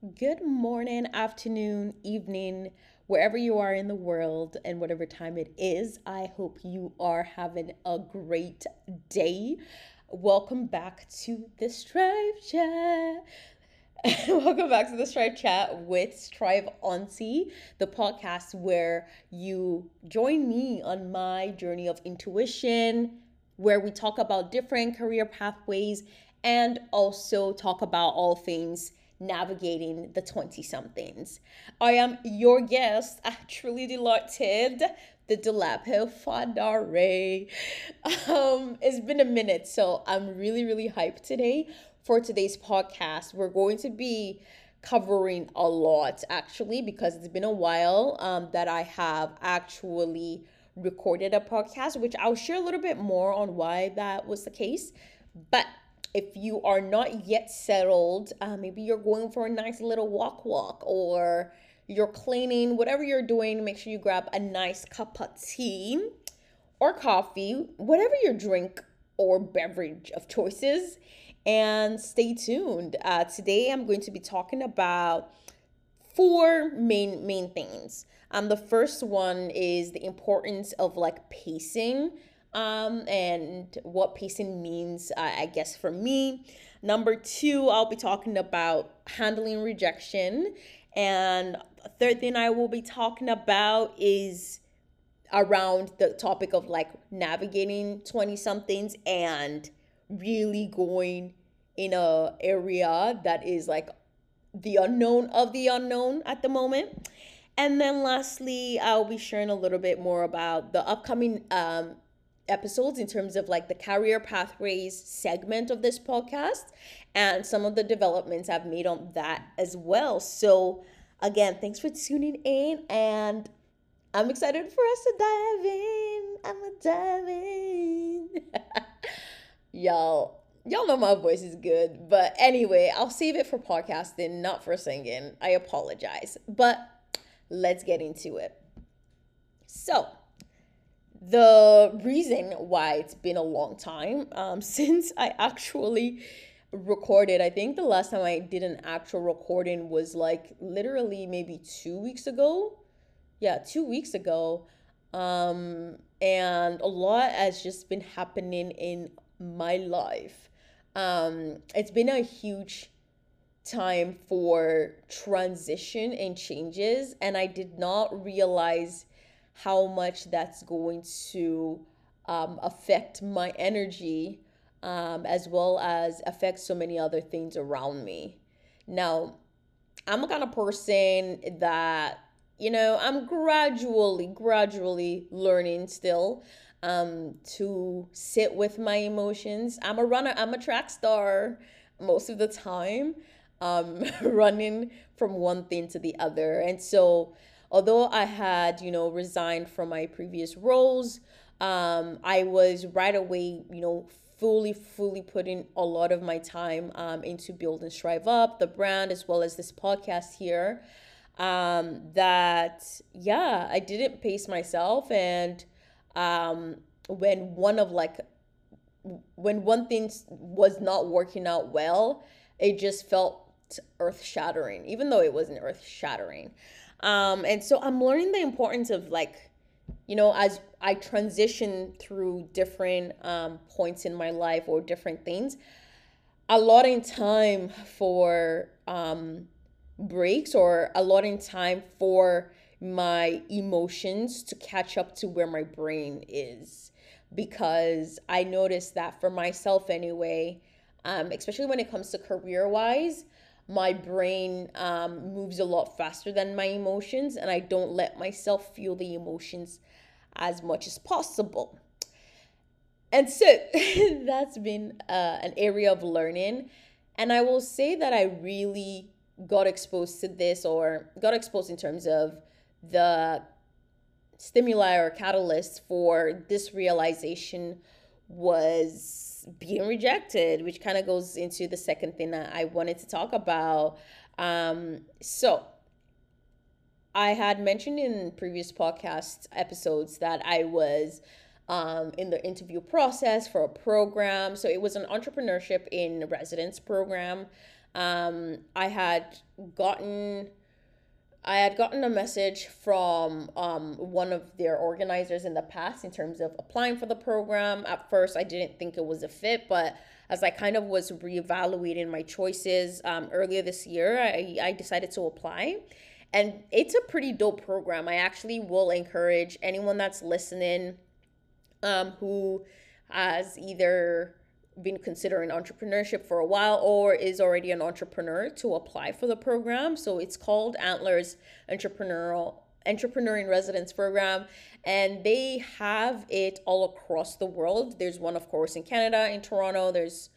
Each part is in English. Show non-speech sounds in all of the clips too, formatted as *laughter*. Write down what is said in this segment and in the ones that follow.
Good morning, afternoon, evening, wherever you are in the world and whatever time it is. I hope you are having a great day. Welcome back to the Strive Chat. *laughs* Welcome back to the Strive Chat with Strive Auntie, the podcast where you join me on my journey of intuition, where we talk about different career pathways and also talk about all things navigating the 20 somethings. I am your guest, I truly delighted, the Dolapo Fadare. Um, it's been a minute, so I'm really, really hyped today for today's podcast. We're going to be covering a lot actually because it's been a while um, that I have actually recorded a podcast, which I'll share a little bit more on why that was the case. But if you are not yet settled, uh, maybe you're going for a nice little walk, walk, or you're cleaning, whatever you're doing, make sure you grab a nice cup of tea or coffee, whatever your drink or beverage of choices, and stay tuned. Uh, today, I'm going to be talking about four main main things. Um, the first one is the importance of like pacing um, and what pacing means, uh, I guess, for me. Number two, I'll be talking about handling rejection. And third thing I will be talking about is around the topic of like navigating 20 somethings and really going in a area that is like the unknown of the unknown at the moment. And then lastly, I'll be sharing a little bit more about the upcoming um, episodes in terms of like the career pathways segment of this podcast and some of the developments I've made on that as well. So, again, thanks for tuning in and I'm excited for us to dive in. I'm a dive in. *laughs* y'all, y'all know my voice is good, but anyway, I'll save it for podcasting, not for singing. I apologize. But let's get into it. So, the reason why it's been a long time um, *laughs* since I actually recorded, I think the last time I did an actual recording was like literally maybe two weeks ago. Yeah, two weeks ago. Um, and a lot has just been happening in my life. Um, it's been a huge time for transition and changes, and I did not realize how much that's going to um, affect my energy um, as well as affect so many other things around me. Now, I'm a kind of person that, you know, I'm gradually, gradually learning still um, to sit with my emotions. I'm a runner, I'm a track star most of the time, um, *laughs* running from one thing to the other. And so, although I had, you know, resigned from my previous roles, um, I was right away, you know, fully, fully putting a lot of my time um, into building Strive Opp, the brand, as well as this podcast here. Um, that, yeah, I didn't pace myself. And um, when one of like, when one thing was not working out well, it just felt earth shattering, even though it wasn't earth shattering. Um, and so I'm learning the importance of like, you know, as I transition through different um, points in my life or different things, allotting time for um, breaks or allotting time for my emotions to catch up to where my brain is. Because I noticed that for myself anyway, um, especially when it comes to career wise, my brain um, moves a lot faster than my emotions, and I don't let myself feel the emotions as much as possible. And so *laughs* that's been uh, an area of learning. And I will say that I really got exposed to this or got exposed in terms of the stimuli or catalyst for this realization was being rejected, which kind of goes into the second thing that I wanted to talk about. Um, so, I had mentioned in previous podcast episodes that I was um, in the interview process for a program. So, it was an entrepreneurship in residence program Um, I had gotten I had gotten a message from um, one of their organizers in the past in terms of applying for the program. At first, I didn't think it was a fit, but as I kind of was reevaluating my choices um, earlier this year, I, I decided to apply. And it's a pretty dope program. I actually will encourage anyone that's listening um, who has either been considering entrepreneurship for a while or is already an entrepreneur to apply for the program. So it's called Antler's Entrepreneurial Entrepreneur in Residence Program, and they have it all across the world. There's one, of course, in Canada, in Toronto. There's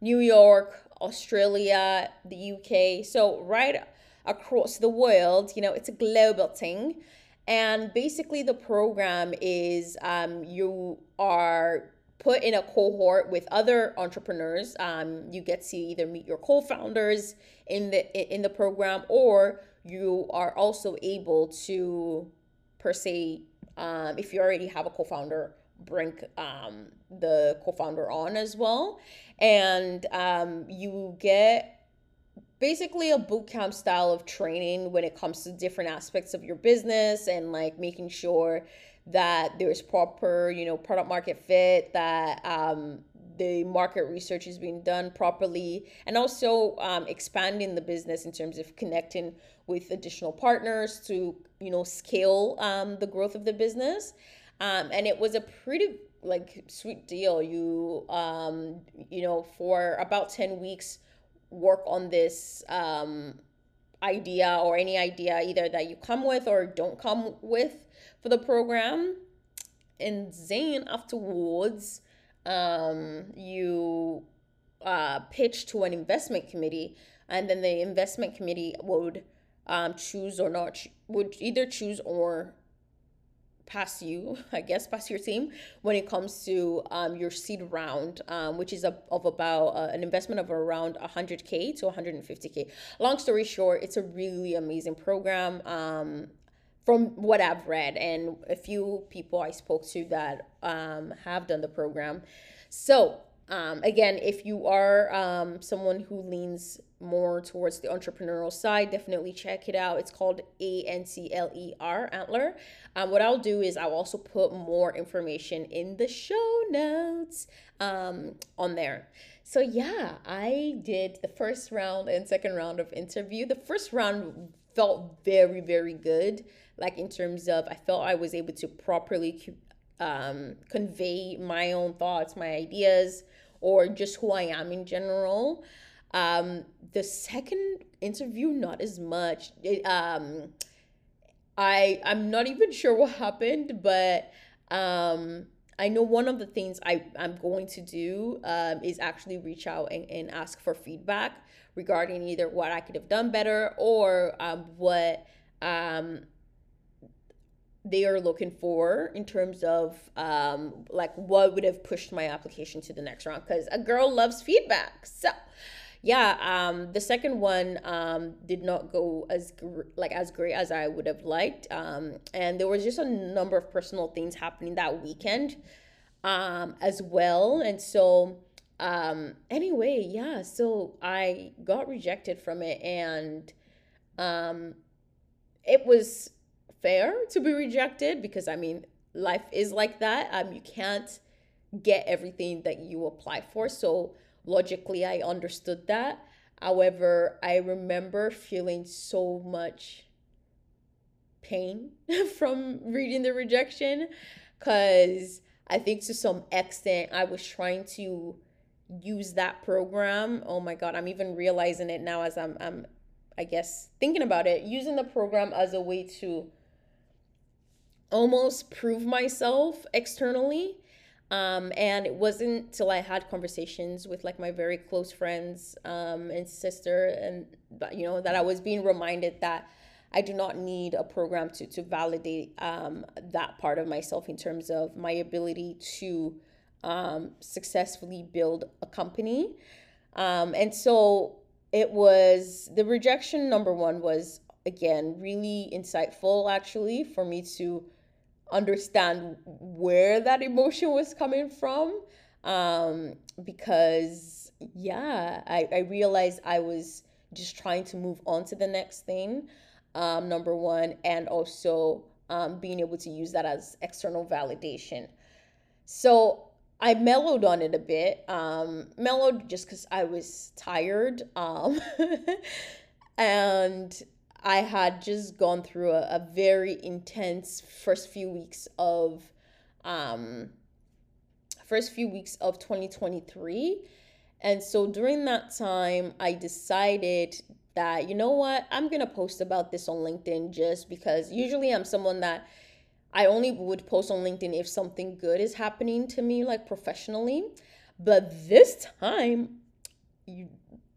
New York, Australia, the UK. So right across the world, you know, it's a global thing. And basically, the program is um, you are put in a cohort with other entrepreneurs. Um, you get to either meet your co-founders in the in the program, or you are also able to, per se, um, if you already have a co-founder, bring um, the co-founder on as well, and um, you get basically a boot camp style of training when it comes to different aspects of your business and like making sure that there's proper, you know, product market fit, that um, the market research is being done properly, and also um, expanding the business in terms of connecting with additional partners to, you know, scale um, the growth of the business. Um, and it was a pretty like sweet deal. You, um, you know, for about ten weeks, work on this um, idea or any idea either that you come with or don't come with for the program. And then afterwards, um, you uh, pitch to an investment committee, and then the investment committee would um, choose or not, would either choose or pass you, *laughs* I guess, pass your team when it comes to um, your seed round, um, which is a, of about uh, an investment of around 100K to 150K. Long story short, it's a really amazing program. Um, from what I've read and a few people I spoke to that um, have done the program. So, um, again, if you are um, someone who leans more towards the entrepreneurial side, definitely check it out. It's called A N T L E R, Antler. Um, what I'll do is I'll also put more information in the show notes um, on there. So, yeah, I did the first round and second round of interview. The first round felt very, very good like in terms of I felt I was able to properly um, convey my own thoughts, my ideas, or just who I am in general. Um, the second interview, not as much. It, um, I I'm not even sure what happened, but um, I know one of the things I I'm going to do um, is actually reach out and, and ask for feedback regarding either what I could have done better or um, what um, they are looking for in terms of um, like what would have pushed my application to the next round. Because a girl loves feedback. So yeah um, the second one um, did not go as gr- like as great as i would have liked. Um, and there was just a number of personal things happening that weekend um, as well. And so um, anyway yeah so i got rejected from it and um, it was fair to be rejected because I mean, life is like that. Um, you can't get everything that you apply for. So logically, I understood that. However, I remember feeling so much pain *laughs* from reading the rejection because I think to some extent I was trying to use that program. Oh my God, I'm even realizing it now as I'm, I'm I guess, thinking about it, using the program as a way to almost prove myself externally. Um, and it wasn't till I had conversations with like my very close friends um, and sister, and you know that I was being reminded that I do not need a program to to validate um, that part of myself in terms of my ability to um, successfully build a company. Um, and so it was the rejection number one was again really insightful actually for me to understand where that emotion was coming from um, because yeah, I, I realized I was just trying to move on to the next thing, um, number one, and also um, being able to use that as external validation. So I mellowed on it a bit. Um, mellowed just because I was tired. Um, *laughs* and I had just gone through a, a very intense first few weeks of um, first few weeks of 2023. And so during that time, I decided that, you know what, I'm going to post about this on LinkedIn just because usually I'm someone that I only would post on LinkedIn if something good is happening to me, like professionally. But this time, you,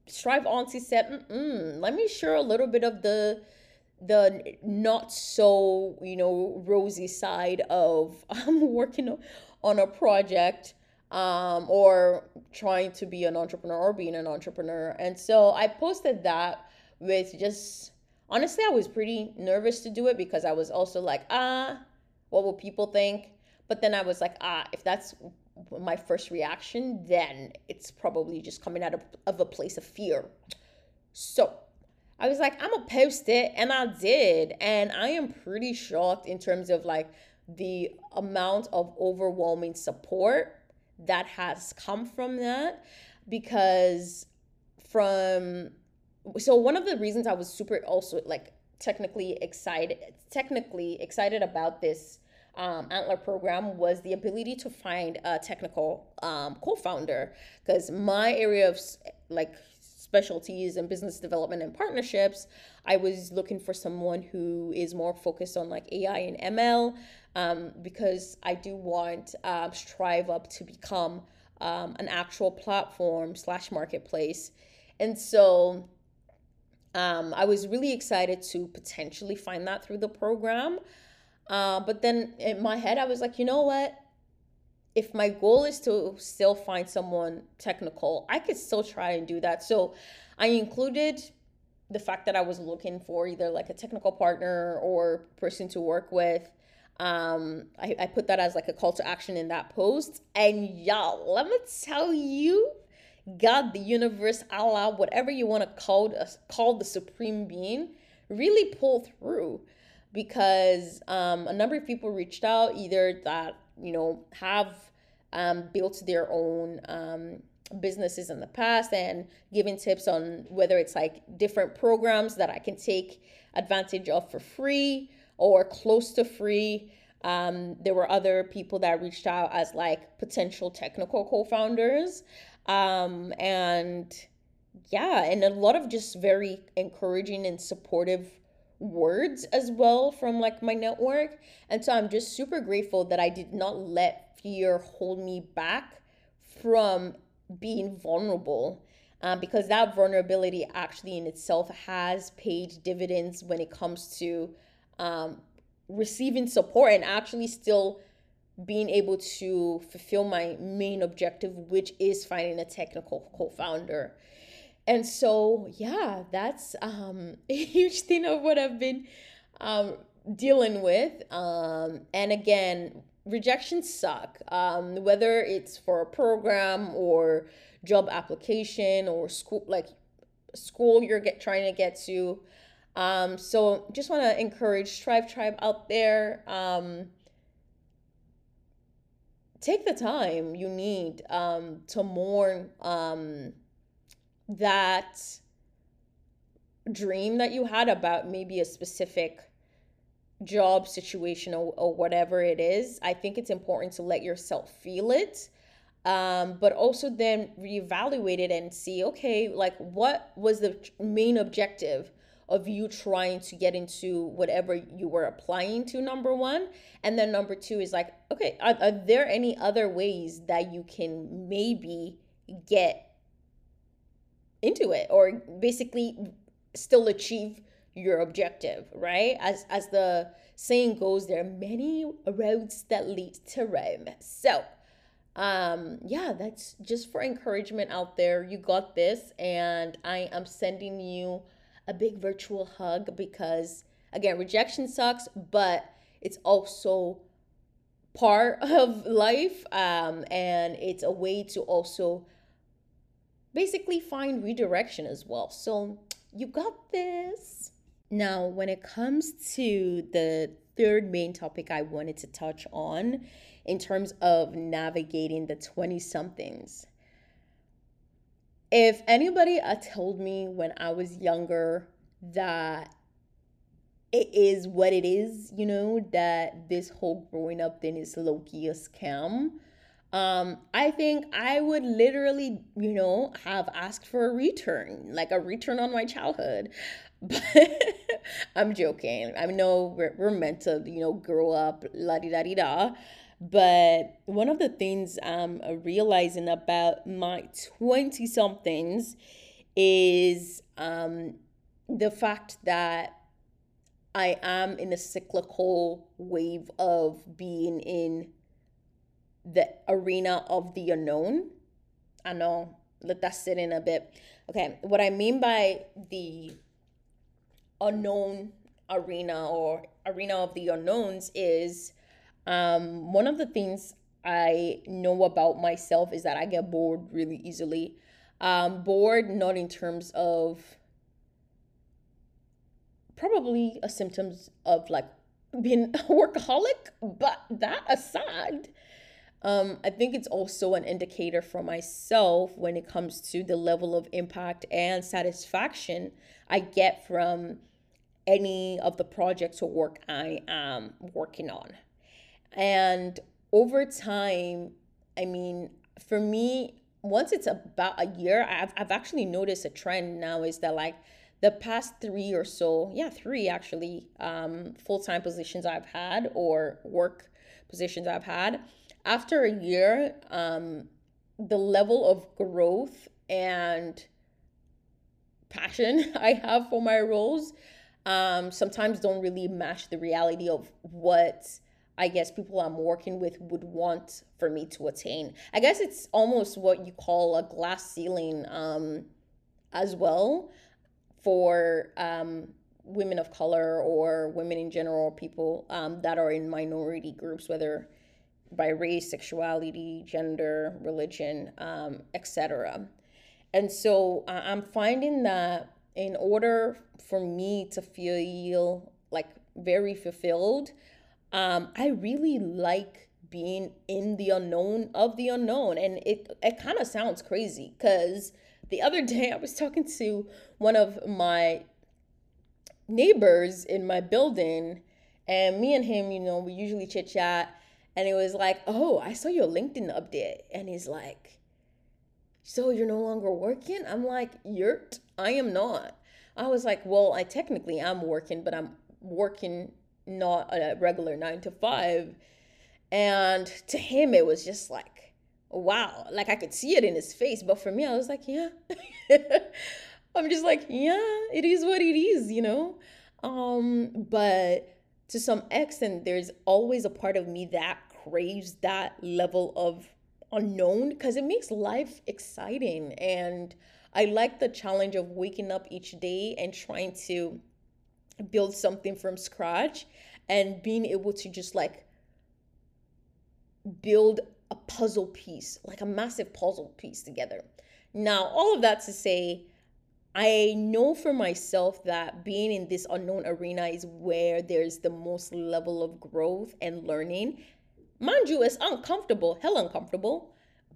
Strive Auntie said, let me share a little bit of the the not so you know rosy side of *laughs* I'm working on a project um, or trying to be an entrepreneur or being an entrepreneur. And so I posted that with just honestly, I was pretty nervous to do it because I was also like, ah, what will people think? But then I was like, ah, if that's my first reaction, then it's probably just coming out of, of a place of fear. So I was like, I'm gonna post it, and I did. And I am pretty shocked in terms of like the amount of overwhelming support that has come from that because from so one of the reasons I was super also like technically excited technically excited about this um, antler program was the ability to find a technical um, co-founder. Because my area of like specialties and business development and partnerships i was looking for someone who is more focused on like ai and ml um, because i do want uh, strive opp to become um, an actual platform slash marketplace. And so um, i was really excited to potentially find that through the program uh, but then in my head, I was like, you know what? If my goal is to still find someone technical, I could still try and do that. So I included the fact that I was looking for either like a technical partner or person to work with. Um, I, I put that as like a call to action in that post. And y'all, let me tell you, God, the universe, Allah, whatever you want to call, us, call the supreme being, really pull through because um, a number of people reached out either that you know have um, built their own um, businesses in the past and giving tips on whether it's like different programs that I can take advantage of for free or close to free. Um, there were other people that reached out as like potential technical co-founders um, and yeah and a lot of just very encouraging and supportive words as well from like my network. And so I'm just super grateful that I did not let fear hold me back from being vulnerable. Um, because that vulnerability actually in itself has paid dividends when it comes to um, receiving support and actually still being able to fulfill my main objective, which is finding a technical co founder. And so, yeah, that's um, *laughs* a huge thing of what I've been um, dealing with. Um, and again, rejections suck, um, whether it's for a program or job application or school, like school you're get, trying to get to. Um, so just want to encourage Strive Tribe out there. Um, take the time you need um, to mourn um, that dream that you had about maybe a specific job situation or, or whatever it is, I think it's important to let yourself feel it. Um, but also then reevaluate it and see, okay, like what was the main objective of you trying to get into whatever you were applying to, number one. And then number two is like, okay, are, are there any other ways that you can maybe get into it or basically still achieve your objective, right? As as the saying goes, there are many roads that lead to Rome. So, um, yeah, that's just for encouragement out there. You got this, and I am sending you a big virtual hug because again, rejection sucks, but it's also part *laughs* of life, um, and it's a way to also basically find redirection as well. So you got this. Now, when it comes to the third main topic I wanted to touch on in terms of navigating the 20 somethings, if anybody had told me when I was younger that it is what it is, you know, that this whole growing up thing is low key a scam. Um, I think I would literally, you know, have asked for a return, like a return on my childhood. But *laughs* I'm joking. I know we're, we're meant to, you know, grow up, la di da di da. But one of the things I'm realizing about my 20 somethings is um, the fact that I am in a cyclical wave of being in the arena of the unknown. I know, let that sit in a bit. Okay, what I mean by the unknown arena or arena of the unknowns is um, one of the things I know about myself is that I get bored really easily. Um, bored, not in terms of probably a symptoms of like being *laughs* a workaholic but that aside um, i think it's also an indicator for myself when it comes to the level of impact and satisfaction i get from any of the projects or work i am working on. And over time i mean for me once it's about a year i've, I've actually noticed a trend now is that like the past three or so, yeah, three actually, um, full time positions I've had or work positions I've had, after a year, um, the level of growth and passion *laughs* I have for my roles um, sometimes don't really match the reality of what I guess people I'm working with would want for me to attain. I guess it's almost what you call a glass ceiling um, as well for um, women of color or women in general, people um, that are in minority groups, whether by race, sexuality, gender, religion, um, etc. And so I'm finding that in order for me to feel like very fulfilled, um, I really like being in the unknown of the unknown. And it, it kind of sounds crazy because the other *laughs* day I was talking to one of my neighbors in my building, and me and him, you know, we usually chit chat. And it was like, oh, I saw your LinkedIn update. And he's like, so you're no longer working? I'm like, you're, I am not. I was like, well, I technically I'm working, but I'm working not a regular nine to five. And to him, it was just like, wow, like I could see it in his face. But for me, I was like, yeah. *laughs* I'm just like, yeah, it is what it is, you know? Um, but to some extent, there's always a part of me that craves that level of unknown because it makes life exciting. And I like the challenge of waking up each day and trying to build something from scratch and being able to just like build a puzzle piece, like a massive puzzle piece together. Now, all of that to say, I know for myself that being in this unknown arena is where there's the most level of growth and learning. Mind you, it's uncomfortable, hell uncomfortable,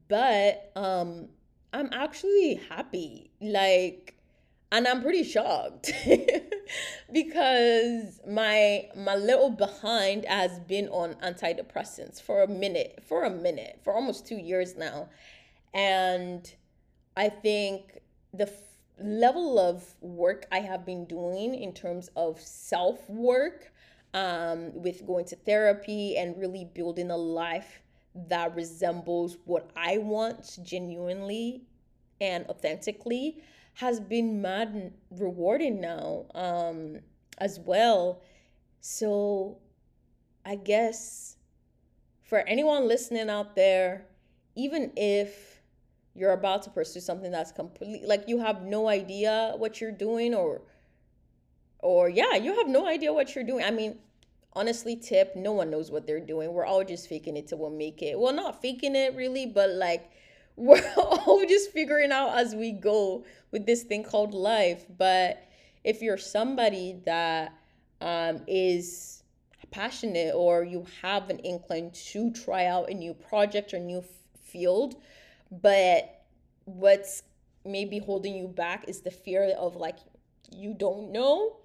but um I'm actually happy. Like and I'm pretty shocked *laughs* because my my little behind has been on antidepressants for a minute, for a minute, for almost 2 years now. And I think the f- level of work I have been doing in terms of self work, um, with going to therapy and really building a life that resembles what I want genuinely and authentically has been mad rewarding now um, as well. So I guess for anyone listening out there, even if you're about to pursue something that's completely like you have no idea what you're doing or or yeah, you have no idea what you're doing. I mean, honestly, tip, no one knows what they're doing. We're all just faking it till we make it. Well, not faking it really, but like *laughs* we're all just figuring out as we go with this thing called life. But if you're somebody that um, is passionate or you have an incline to try out a new project or new f- field, but what's maybe holding you back is the fear of like you don't know.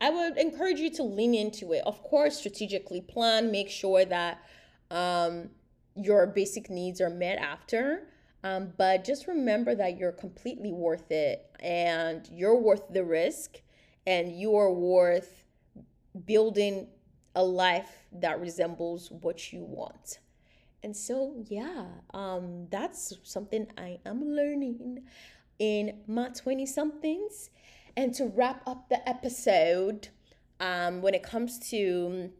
I would encourage you to lean into it. Of course, strategically plan, make sure that um, your basic needs are met after. Um, but just remember that you're completely worth it and you're worth the risk and you are worth building a life that resembles what you want. And so, yeah, um, that's something I am learning in my 20 somethings. And to wrap up the episode, um, when it comes to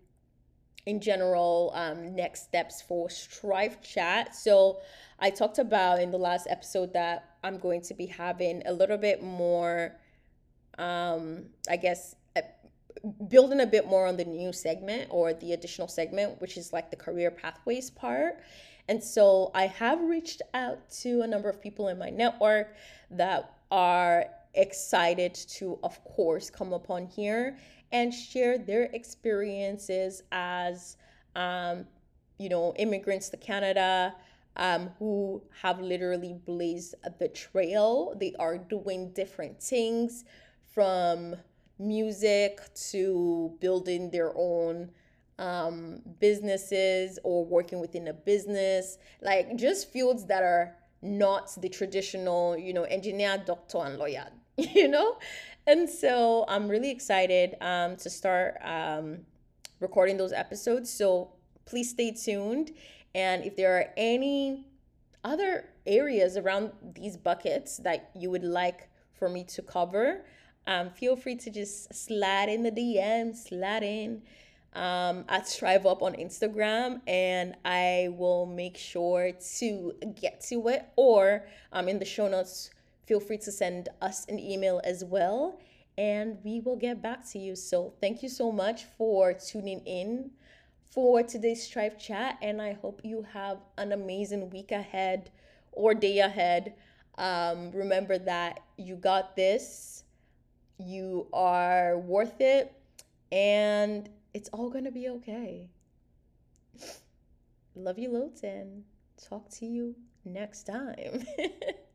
in general um, next steps for strive chat so i talked about in the last episode that i'm going to be having a little bit more um, i guess building a bit more on the new segment or the additional segment which is like the career pathways part. And so i have reached out to a number of people in my network that are excited to of course come upon here and share their experiences as, um, you know, immigrants to Canada um, who have literally blazed the trail. They are doing different things from music to building their own um, businesses or working within a business, like just fields that are not the traditional, you know, engineer, doctor, and lawyer, *laughs* you know? and so I'm really excited um, to start um, recording those episodes. So please stay tuned. And if there are any other areas around these buckets that you would like for me to cover, um, feel free to just slide in the DM, slide in um, at Strive Opp on Instagram, and I will make sure to get to it. Or um, in the show notes, feel free to send us an email as well and we will get back to you. So, thank you so much for tuning in for today's Strive Chat, and I hope you have an amazing week ahead or day ahead. Um, remember that you got this, you are worth it, and it's all gonna be okay. Love you loads, and talk to you next time. *laughs*